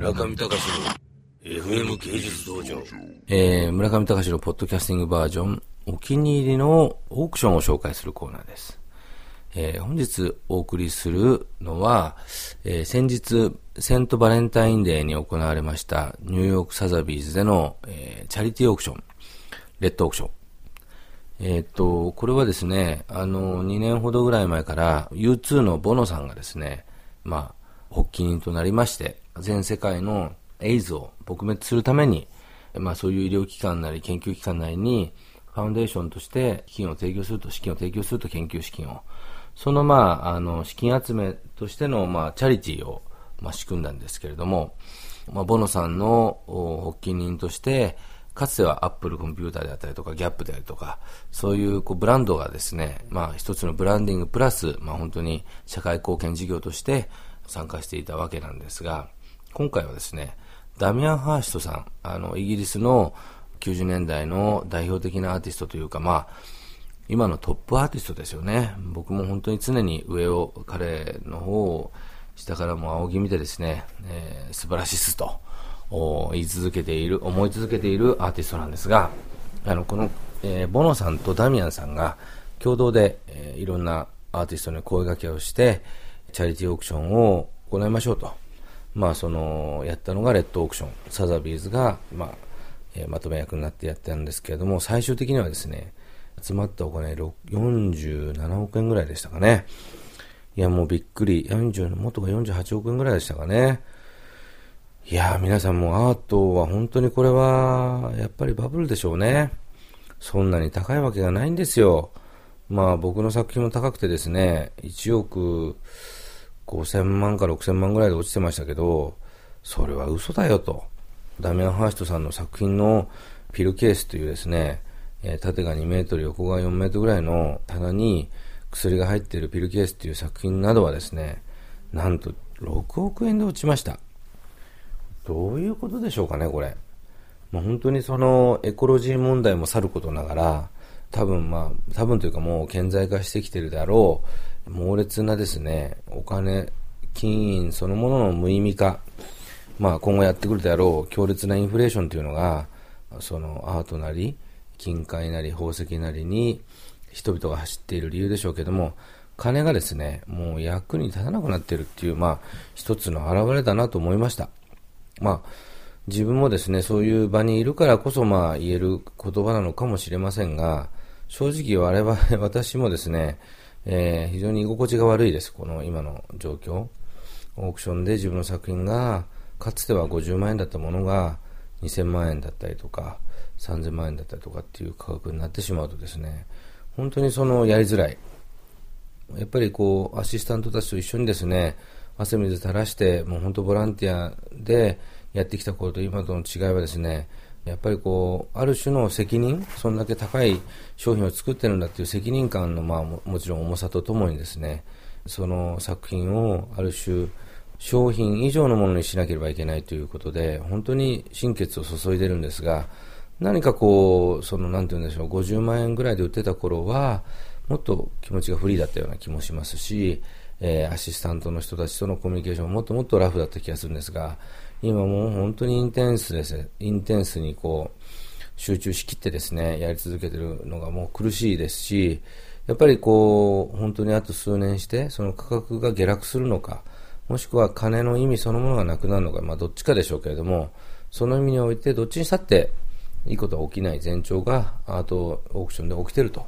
村上隆の FM 芸術道場。えー、村上隆のポッドキャスティングバージョン、お気に入りのオークションを紹介するコーナーです。えー、本日お送りするのは、えー、先日、セントバレンタインデーに行われましたニューヨークサザビーズでの、えー、チャリティーオークション、レッドオークション。えっと、これはですね、あの、2年ほどぐらい前から U2 のボノさんがですね、まあ、発起人となりまして、全世界のエイズを撲滅するために、まあそういう医療機関なり研究機関なりに、ファウンデーションとして資金を提供すると、資金を提供すると研究資金を。そのまあ、あの、資金集めとしてのまあ、チャリティーをまあ仕組んだんですけれども、まあ、ボノさんの発起人として、かつてはアップルコンピューターであったりとか、ギャップであるとか、そういうこうブランドがですね、まあ一つのブランディングプラス、まあ本当に社会貢献事業として参加していたわけなんですが、今回はですね、ダミアン・ハーシトさん、あの、イギリスの90年代の代表的なアーティストというか、まあ、今のトップアーティストですよね。僕も本当に常に上を、彼の方を下からも仰ぎ見てですね、えー、素晴らしいっすと言い続けている、思い続けているアーティストなんですが、あの、この、えー、ボノさんとダミアンさんが共同で、えー、いろんなアーティストに声掛けをして、チャリティーオークションを行いましょうと。まあ、その、やったのがレッドオークション。サザビーズが、まあ、えー、まとめ役になってやったんですけれども、最終的にはですね、集まったお金47億円ぐらいでしたかね。いや、もうびっくり。40、元が48億円ぐらいでしたかね。いや皆さんもアートは本当にこれは、やっぱりバブルでしょうね。そんなに高いわけがないんですよ。まあ僕の作品も高くてですね、1億5000万から6000万ぐらいで落ちてましたけど、それは嘘だよと。ダミアン・ハーストさんの作品のピルケースというですね、え、縦が2メートル、横が4メートルぐらいの棚に薬が入っているピルケースという作品などはですね、なんと6億円で落ちました。どういうことでしょうかね、これ。もう本当にそのエコロジー問題もさることながら、多分まあ、多分というかもう顕在化してきてるであろう、猛烈なですね、お金、金銀そのものの無意味化、まあ今後やってくるであろう強烈なインフレーションというのが、そのアートなり、金塊なり宝石なりに人々が走っている理由でしょうけども、金がですね、もう役に立たなくなっているっていう、まあ、一つの表れだなと思いました。まあ、自分もですね、そういう場にいるからこそ、まあ、言える言葉なのかもしれませんが、正直我々、私もですね、えー、非常に居心地が悪いです、この今の状況。オークションで自分の作品が、かつては50万円だったものが2000万円だったりとか、3000万円だったりとかっていう価格になってしまうとですね、本当にそのやりづらい。やっぱりこう、アシスタントたちと一緒にですね、汗水垂らして、もう本当ボランティアでやってきた頃と今との違いはですね、やっぱりこう、ある種の責任、そんだけ高い商品を作ってるんだっていう責任感の、まあも、ちろん重さとともにですね、その作品をある種、商品以上のものにしなければいけないということで、本当に心血を注いでるんですが、何かこう、その、なんて言うんでしょう、50万円ぐらいで売ってた頃は、もっと気持ちがフリーだったような気もしますし、えー、アシスタントの人たちとのコミュニケーションももっともっとラフだった気がするんですが、今もう本当にインテンスです。インテンスにこう、集中しきってですね、やり続けてるのがもう苦しいですし、やっぱりこう、本当にあと数年して、その価格が下落するのか、もしくは金の意味そのものがなくなるのか、まあどっちかでしょうけれども、その意味においてどっちにしたって、いいことは起きない前兆がアートオークションで起きてると。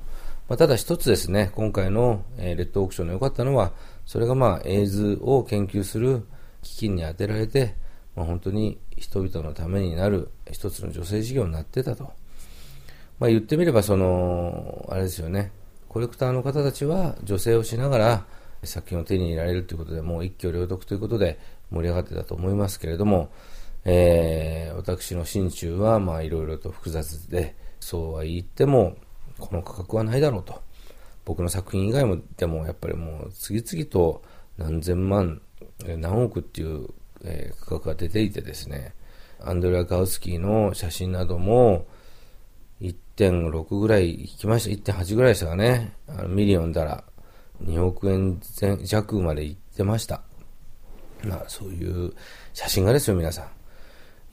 まあ、ただ一つですね、今回の、え、レッドオークションの良かったのは、それがまあ、エイズを研究する基金に充てられて、まあ、本当に人々のためになる一つの女性事業になってたと。まあ、言ってみれば、その、あれですよね、コレクターの方たちは女性をしながら作品を手に入れられるということで、もう一挙両得ということで盛り上がってたと思いますけれども、えー、私の心中は、まあ、いろいろと複雑で、そうは言っても、この価格はないだろうと。僕の作品以外も、でもやっぱりもう、次々と何千万、何億っていう、えー、価格が出ていてですね、アンドレアス・グルスキーの写真なども、1.6ぐらい行きました。1.8ぐらいでしたかね。あの million dollar、2億円弱まで行ってました。まあそういう写真がですよ、皆さん。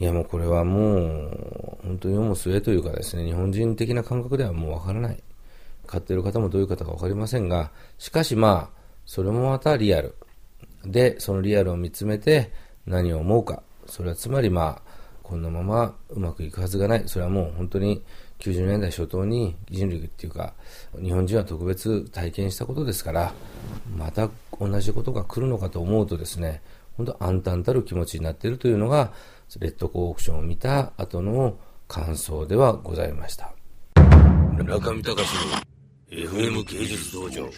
いやもうこれはもう、本当に世も末というかですね、日本人的な感覚ではもうわからない。買ってる方もどういう方かわかりませんが、しかしまあ、それもまたリアル。で、そのリアルを見つめて何を思うか。それはつまりまあ、こんなままうまくいくはずがない。それはもう本当に90年代初頭に人類っていうか、日本人は特別体験したことですから、また同じことが来るのかと思うとですね、本当暗淡たる気持ちになっているというのが、レッドコークションを見た後の感想ではございました。中見隆の FM 芸術道場。